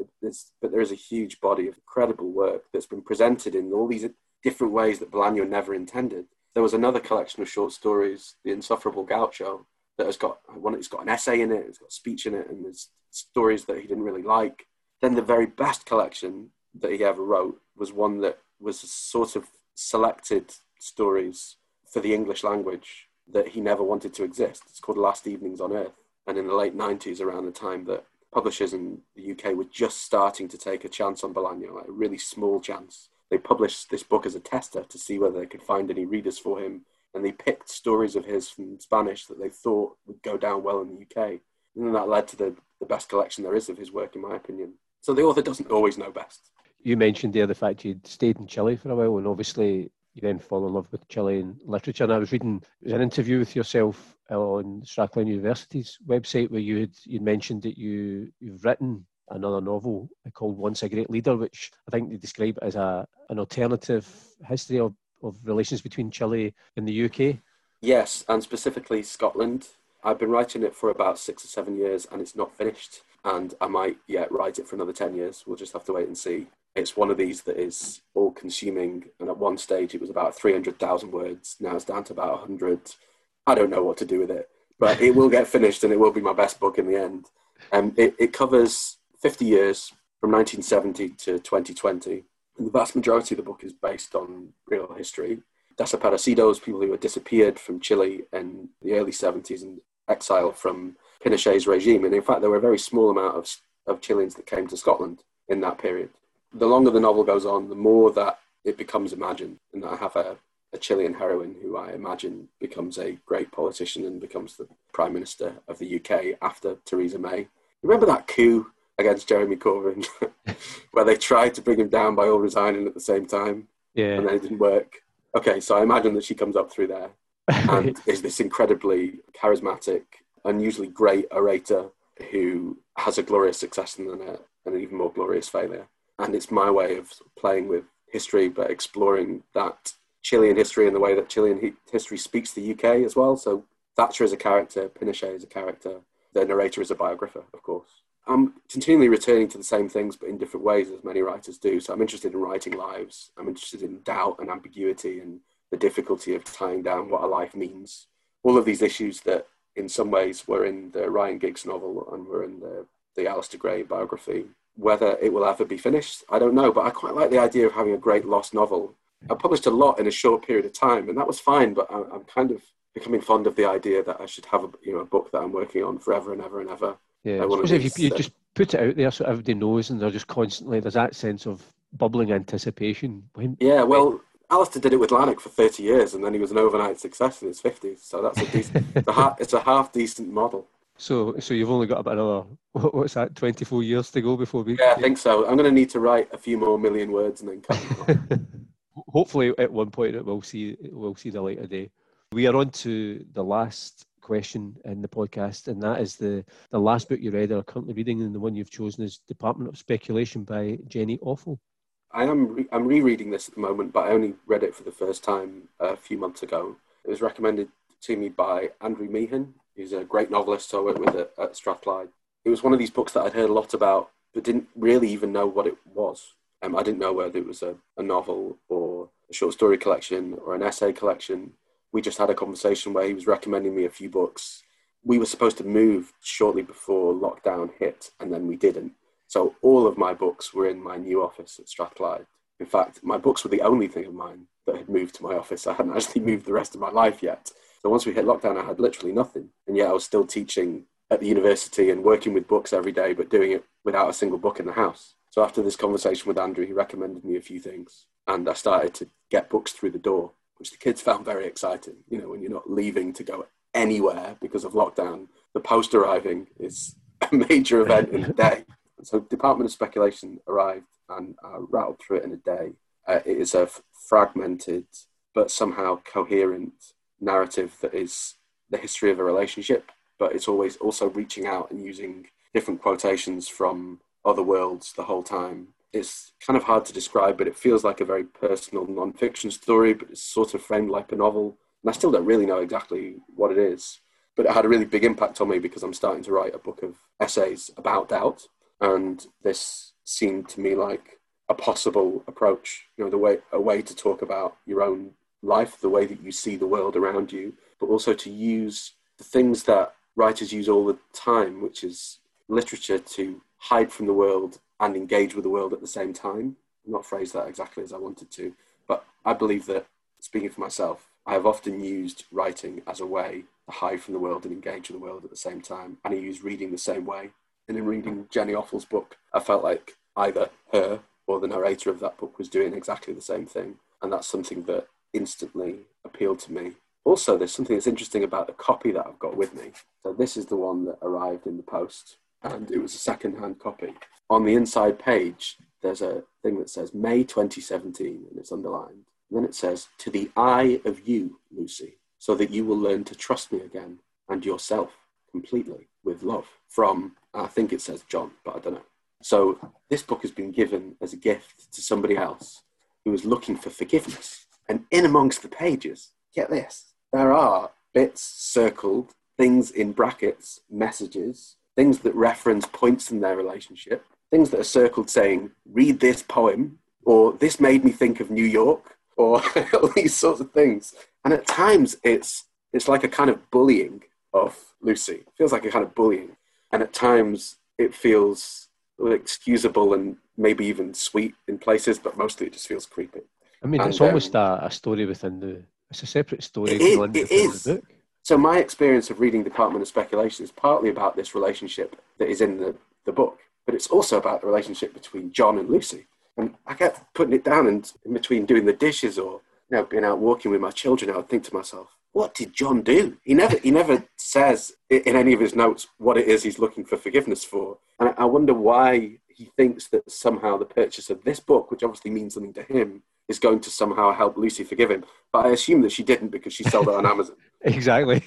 but there is a huge body of incredible work that's been presented in all these different ways that Bolaño never intended there was another collection of short stories, The Insufferable Gaucho, that has got one. It's got an essay in it. It's got speech in it, and there's stories that he didn't really like. Then the very best collection that he ever wrote was one that was sort of selected stories for the English language that he never wanted to exist. It's called Last Evenings on Earth. And in the late 90s, around the time that publishers in the UK were just starting to take a chance on Bolaño, like a really small chance, they published this book as a tester to see whether they could find any readers for him. And they picked stories of his from Spanish that they thought would go down well in the UK. And that led to the, the best collection there is of his work, in my opinion. So the author doesn't always know best. You mentioned there the fact you'd stayed in Chile for a while, and obviously you then fall in love with Chilean literature. And I was reading an interview with yourself uh, on Strathclyde University's website where you had you mentioned that you you've written another novel called Once a Great Leader, which I think they describe as a an alternative history of, of relations between Chile and the UK. Yes, and specifically Scotland. I've been writing it for about six or seven years and it's not finished. And I might yet write it for another 10 years. We'll just have to wait and see. It's one of these that is all consuming. And at one stage, it was about 300,000 words. Now it's down to about 100. I don't know what to do with it, but it will get finished and it will be my best book in the end. And um, it, it covers 50 years from 1970 to 2020. And the vast majority of the book is based on real history. Desaparecidos, people who had disappeared from Chile in the early 70s and exile from Pinochet's regime. And in fact, there were a very small amount of, of Chileans that came to Scotland in that period. The longer the novel goes on, the more that it becomes imagined. And I have a, a Chilean heroine who I imagine becomes a great politician and becomes the Prime Minister of the UK after Theresa May. Remember that coup against Jeremy Corbyn, where they tried to bring him down by all resigning at the same time, yeah. and then it didn't work. Okay, so I imagine that she comes up through there and is this incredibly charismatic, unusually great orator who has a glorious success and then a, an even more glorious failure. And it's my way of playing with history, but exploring that Chilean history and the way that Chilean history speaks the UK as well. So Thatcher is a character, Pinochet is a character, the narrator is a biographer, of course. I'm continually returning to the same things, but in different ways, as many writers do. So I'm interested in writing lives. I'm interested in doubt and ambiguity and the difficulty of tying down what a life means. All of these issues that, in some ways, were in the Ryan Giggs novel and were in the, the Alasdair Gray biography. Whether it will ever be finished, I don't know, but I quite like the idea of having a great lost novel. I published a lot in a short period of time, and that was fine, but I'm kind of becoming fond of the idea that I should have a, you know, a book that I'm working on forever and ever and ever. Yeah, I suppose if you, you just put it out there so everybody knows and they're just constantly, there's that sense of bubbling anticipation. When, yeah, well, Alasdair did it with Lanark for 30 years and then he was an overnight success in his 50s. So that's a decent, it's, a half, it's a half decent model. So, so you've only got about another what's that? Twenty four years to go before we. Yeah, I think so. I'm going to need to write a few more million words and then Come Hopefully, at one point, it will see it will see the light of day. We are on to the last question in the podcast, and that is the the last book you read or are currently reading, and the one you've chosen is Department of Speculation by Jenny Offill. I am re- I'm rereading this at the moment, but I only read it for the first time a few months ago. It was recommended to me by Andrew Meehan, who's a great novelist I worked with at, at Strathclyde. It was one of these books that I'd heard a lot about, but didn't really even know what it was. Um, I didn't know whether it was a, a novel or a short story collection or an essay collection. We just had a conversation where he was recommending me a few books. We were supposed to move shortly before lockdown hit, and then we didn't. So all of my books were in my new office at Strathclyde. In fact, my books were the only thing of mine that had moved to my office. I hadn't actually moved the rest of my life yet. So once we hit lockdown, I had literally nothing. And yet I was still teaching at the university and working with books every day, but doing it without a single book in the house. So after this conversation with Andrew, he recommended me a few things. And I started to get books through the door, which the kids found very exciting. You know, when you're not leaving to go anywhere because of lockdown, the post arriving is a major event in the day. So Department of Speculation arrived and uh, rattled through it in a day. Uh, it is a fragmented but somehow coherent narrative that is the history of a relationship, but it's always also reaching out and using different quotations from other worlds the whole time. It's kind of hard to describe, but it feels like a very personal non-fiction story, but it's sort of framed like a novel. And I still don't really know exactly what it is, but it had a really big impact on me because I'm starting to write a book of essays about doubt and this seemed to me like a possible approach you know the way a way to talk about your own life the way that you see the world around you but also to use the things that writers use all the time which is literature to hide from the world and engage with the world at the same time I'm not phrase that exactly as i wanted to but i believe that speaking for myself i have often used writing as a way to hide from the world and engage with the world at the same time and i use reading the same way and in reading Jenny Offill's book, I felt like either her or the narrator of that book was doing exactly the same thing. And that's something that instantly appealed to me. Also, there's something that's interesting about the copy that I've got with me. So, this is the one that arrived in the post, and it was a second hand copy. On the inside page, there's a thing that says May 2017, and it's underlined. And then it says, To the eye of you, Lucy, so that you will learn to trust me again and yourself completely with love from, I think it says John, but I don't know. So this book has been given as a gift to somebody else who was looking for forgiveness. And in amongst the pages, get this, there are bits circled, things in brackets, messages, things that reference points in their relationship, things that are circled saying, read this poem, or this made me think of New York, or all these sorts of things. And at times it's it's like a kind of bullying of Lucy. It feels like a kind of bullying. And at times it feels excusable and maybe even sweet in places, but mostly it just feels creepy. I mean, and, it's almost um, a, a, story within the. It's a separate story. It is. It is. So my experience of reading Department of Speculation is partly about this relationship that is in the, the book, but it's also about the relationship between John and Lucy. And I kept putting it down, and in between doing the dishes or you know being out walking with my children, I would think to myself, what did John do? He never he never says in any of his notes what it is he's looking for forgiveness for. And I wonder why he thinks that somehow the purchase of this book, which obviously means something to him, is going to somehow help Lucy forgive him. But I assume that she didn't because she sold it on Amazon. exactly.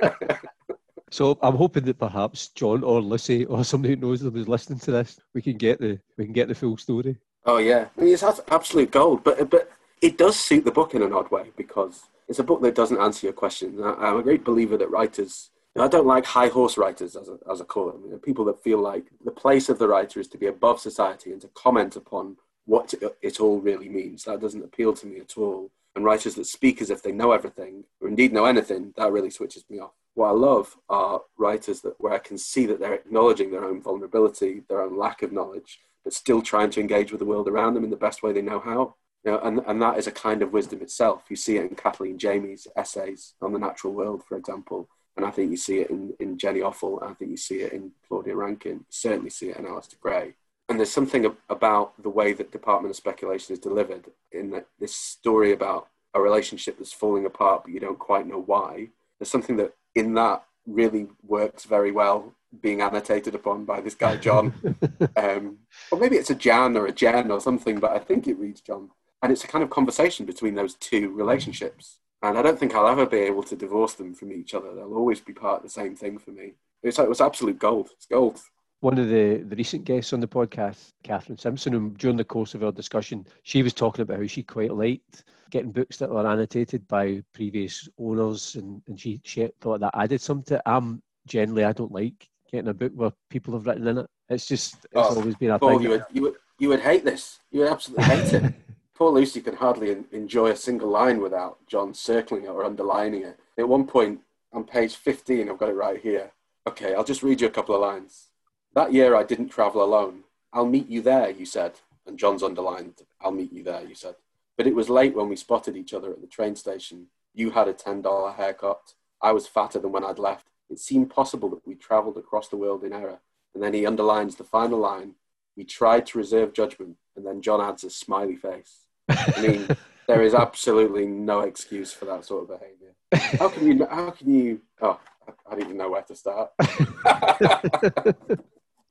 so I'm hoping that perhaps John or Lucy or somebody who knows them is listening to this. We can get the we can get the full story. Oh yeah, I mean, it's absolute gold. But but it does suit the book in an odd way because it's a book that doesn't answer your questions. I'm a great believer that writers, I don't like high horse writers, as, a, as I call them, you know, people that feel like the place of the writer is to be above society and to comment upon what it all really means. That doesn't appeal to me at all. and writers that speak as if they know everything or indeed know anything, that really switches me off. What I love are writers that where I can see that they're acknowledging their own vulnerability, their own lack of knowledge, but still trying to engage with the world around them in the best way they know how. You know, and, and that is a kind of wisdom itself. You see it in Kathleen Jamie's essays on the natural world, for example. And I think you see it in, in Jenny Offill. I think you see it in Claudia Rankine. You certainly see it in Alasdair Gray. And there's something about the way that Department of Speculation is delivered in that this story about a relationship that's falling apart, but you don't quite know why. There's something that in that really works very well being annotated upon by this guy John. um, or maybe it's a Jan or a Jen or something, but I think it reads John. And it's a kind of conversation between those two relationships. And I don't think I'll ever be able to divorce them from each other. They'll always be part of the same thing for me. It's, it was absolute gold. It's gold. One of the, the recent guests on the podcast, Catherine Simpson, and during the course of our discussion, she was talking about how she quite liked getting books that were annotated by previous owners, and, and she, she thought that added something. Um, generally, I don't like getting a book where people have written in it. It's just it's oh, always been a Paul, thing. You would, you would you would hate this. You would absolutely hate it. Poor Lucy can hardly enjoy a single line without John circling it or underlining it. At one point on page 15, I've got it right here. Okay, I'll just read you a couple of lines. That year I didn't travel alone. I'll meet you there, you said. And John's underlined, I'll meet you there, you said. But it was late when we spotted each other at the train station. You had a $10 haircut. I was fatter than when I'd left. It seemed possible that we travelled across the world in error. And then he underlines the final line. We tried to reserve judgment. And then John adds a smiley face. I mean, there is absolutely no excuse for that sort of behaviour. How can you? How can you? Oh, I don't even know where to start.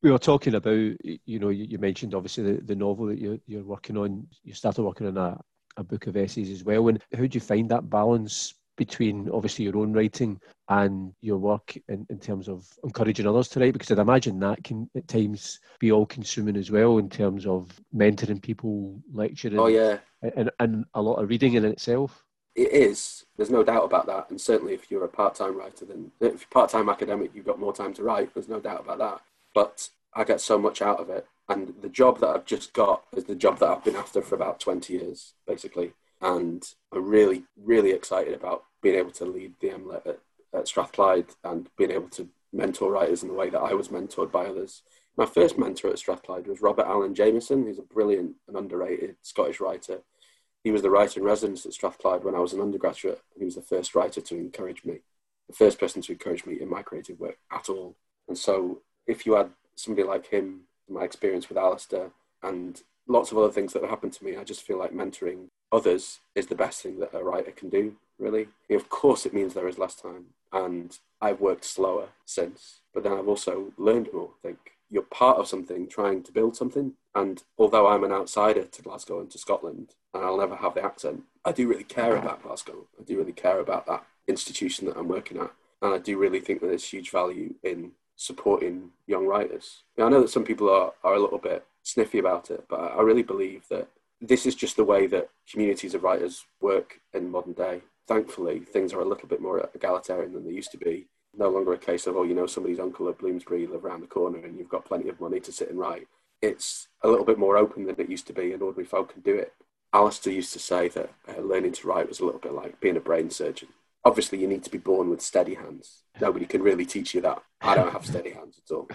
we were talking about, you know, you, mentioned obviously the, the novel that you're, you're working on. You started working on a, a book of essays as well. And how do you find that balance between obviously your own writing and your work in, in terms of encouraging others to write? Because I'd imagine that can at times be all consuming as well in terms of mentoring people, lecturing. Oh, yeah. And, and a lot of reading in itself. It is. There's no doubt about that. And certainly if you're a part time writer, then if you're part time academic, you've got more time to write. There's no doubt about that. But I get so much out of it. And the job that I've just got is the job that I've been after for about 20 years, basically. And I'm really, really excited about being able to lead the MLit at, at Strathclyde and being able to mentor writers in the way that I was mentored by others. My first mentor at Strathclyde was Robert Alan Jamieson, who's a brilliant and underrated Scottish writer. He was the writer in residence at Strathclyde when I was an undergraduate, and he was the first writer to encourage me, the first person to encourage me in my creative work at all. And so, if you had somebody like him, my experience with Alasdair, and lots of other things that have happened to me, I just feel like mentoring others is the best thing that a writer can do, really. Of course, it means there is less time, and I've worked slower since, but then I've also learned more. I think you're part of something, trying to build something. And although I'm an outsider to Glasgow and to Scotland, and I'll never have the accent, I do really care about Glasgow. I do really care about that institution that I'm working at. And I do really think that there's huge value in supporting young writers. I know that some people are, are a little bit sniffy about it, but I really believe that this is just the way that communities of writers work in modern day. Thankfully, things are a little bit more egalitarian than they used to be. No longer a case of, oh, you know, somebody's uncle at Bloomsbury live around the corner and you've got plenty of money to sit and write. It's a little bit more open than it used to be, and ordinary folk can do it. Alasdair used to say that uh, learning to write was a little bit like being a brain surgeon obviously you need to be born with steady hands. Nobody can really teach you that. I don't have steady hands at all.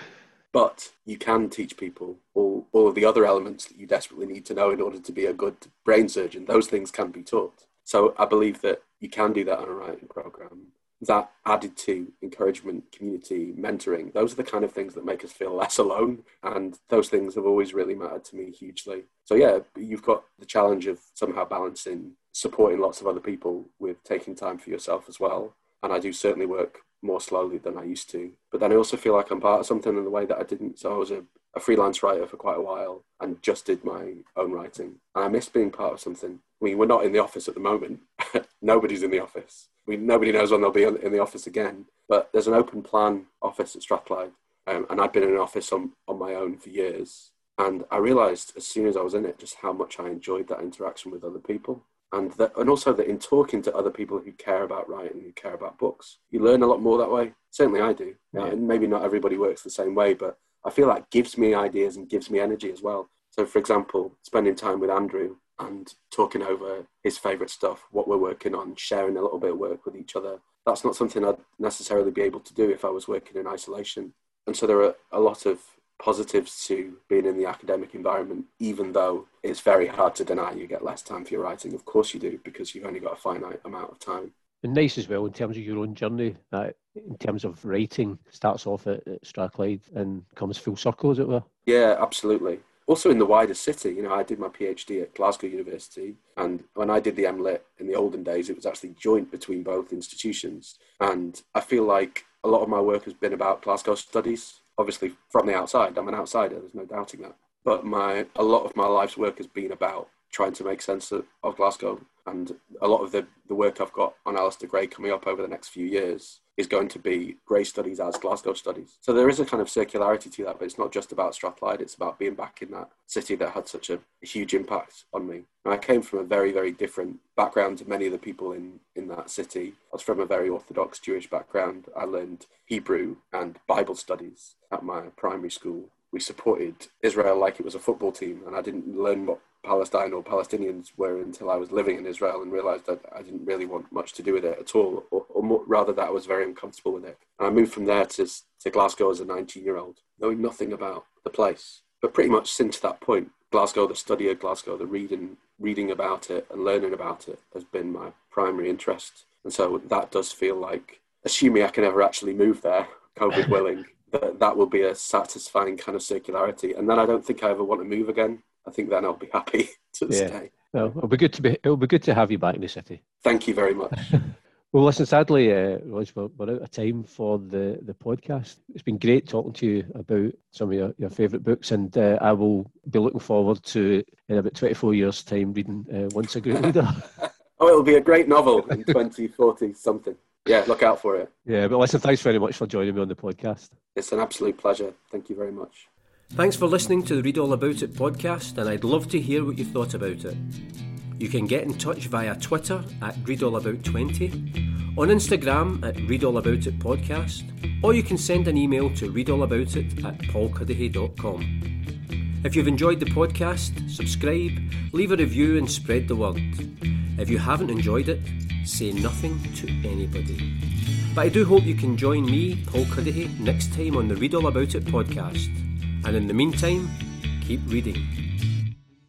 But you can teach people all, all of the other elements that you desperately need to know in order to be a good brain surgeon. Those things can be taught. So I believe that you can do that on a writing program. That added to encouragement, community, mentoring, those are the kind of things that make us feel less alone. And those things have always really mattered to me hugely. So, yeah, you've got the challenge of somehow balancing supporting lots of other people with taking time for yourself as well. And I do certainly work more slowly than I used to. But then I also feel like I'm part of something in the way that I didn't. So I was a, a freelance writer for quite a while and just did my own writing. And I miss being part of something. I mean, we're not in the office at the moment. Nobody's in the office. Nobody knows when they'll be in the office again. But there's an open plan office at Strathclyde. Um, and I've been in an office on, on my own for years. And I realised as soon as I was in it just how much I enjoyed that interaction with other people and that, and also that in talking to other people who care about writing, who care about books, you learn a lot more that way. Certainly, I do. Yeah. and maybe not everybody works the same way, but I feel that gives me ideas and gives me energy as well. So, for example, spending time with Andrew, and talking over his favourite stuff, what we're working on, sharing a little bit of work with each other. That's not something I'd necessarily be able to do if I was working in isolation. And so there are a lot of positives to being in the academic environment, even though it's very hard to deny you get less time for your writing. Of course you do, because you've only got a finite amount of time. And nice as well in terms of your own journey, uh, in terms of writing, starts off at, at Strathclyde and comes full circle, as it were. Yeah, absolutely. Also in the wider city, you know, I did my PhD at Glasgow University, and when I did the MLit in the olden days, it was actually joint between both institutions. And I feel like a lot of my work has been about Glasgow studies. Obviously, from the outside, I'm an outsider. There's no doubting that. But my a lot of my life's work has been about trying to make sense of, of Glasgow, and a lot of the, the work I've got on Alasdair Gray coming up over the next few years is going to be Gray studies as Glasgow studies. So there is a kind of circularity to that, but it's not just about Strathclyde, it's about being back in that city that had such a, a huge impact on me. And I came from a very, very different background to many of the people in, in that city. I was from a very Orthodox Jewish background. I learned Hebrew and Bible studies at my primary school. We supported Israel like it was a football team, and I didn't learn what Palestine or Palestinians were until I was living in Israel and realized that I didn't really want much to do with it at all, or, or more, rather that I was very uncomfortable with it. And I moved from there to, to Glasgow as a 19 year old, knowing nothing about the place. But pretty much since that point, Glasgow, the study of Glasgow, the reading, reading about it and learning about it has been my primary interest. And so that does feel like, assuming I can ever actually move there, COVID willing, that that will be a satisfying kind of circularity. And then I don't think I ever want to move again I think then I'll be happy to yeah. stay. Well, it'll be good to be. It'll be good to have you back in the city. Thank you very much. well, listen. Sadly, uh, Rodge, we're, we're, out of time for the the podcast. It's been great talking to you about some of your, your favourite books, and uh, I will be looking forward to in about twenty four years' time reading uh, Once a Great Leader. oh, it'll be a great novel in twenty forty something. Yeah, look out for it. Yeah, but listen, thanks very much for joining me on the podcast. It's an absolute pleasure. Thank you very much. Thanks for listening to the Read All About It podcast, and I'd love to hear what you thought about it. You can get in touch via Twitter at ReadAllAbout20, on Instagram at ReadAllAboutIt podcast, or you can send an email to readallaboutit at paulcuddihy.com. If you've enjoyed the podcast, subscribe, leave a review, and spread the word. If you haven't enjoyed it, say nothing to anybody. But I do hope you can join me, Paul Cuddihy, next time on the Read All About It podcast. And in the meantime, keep reading.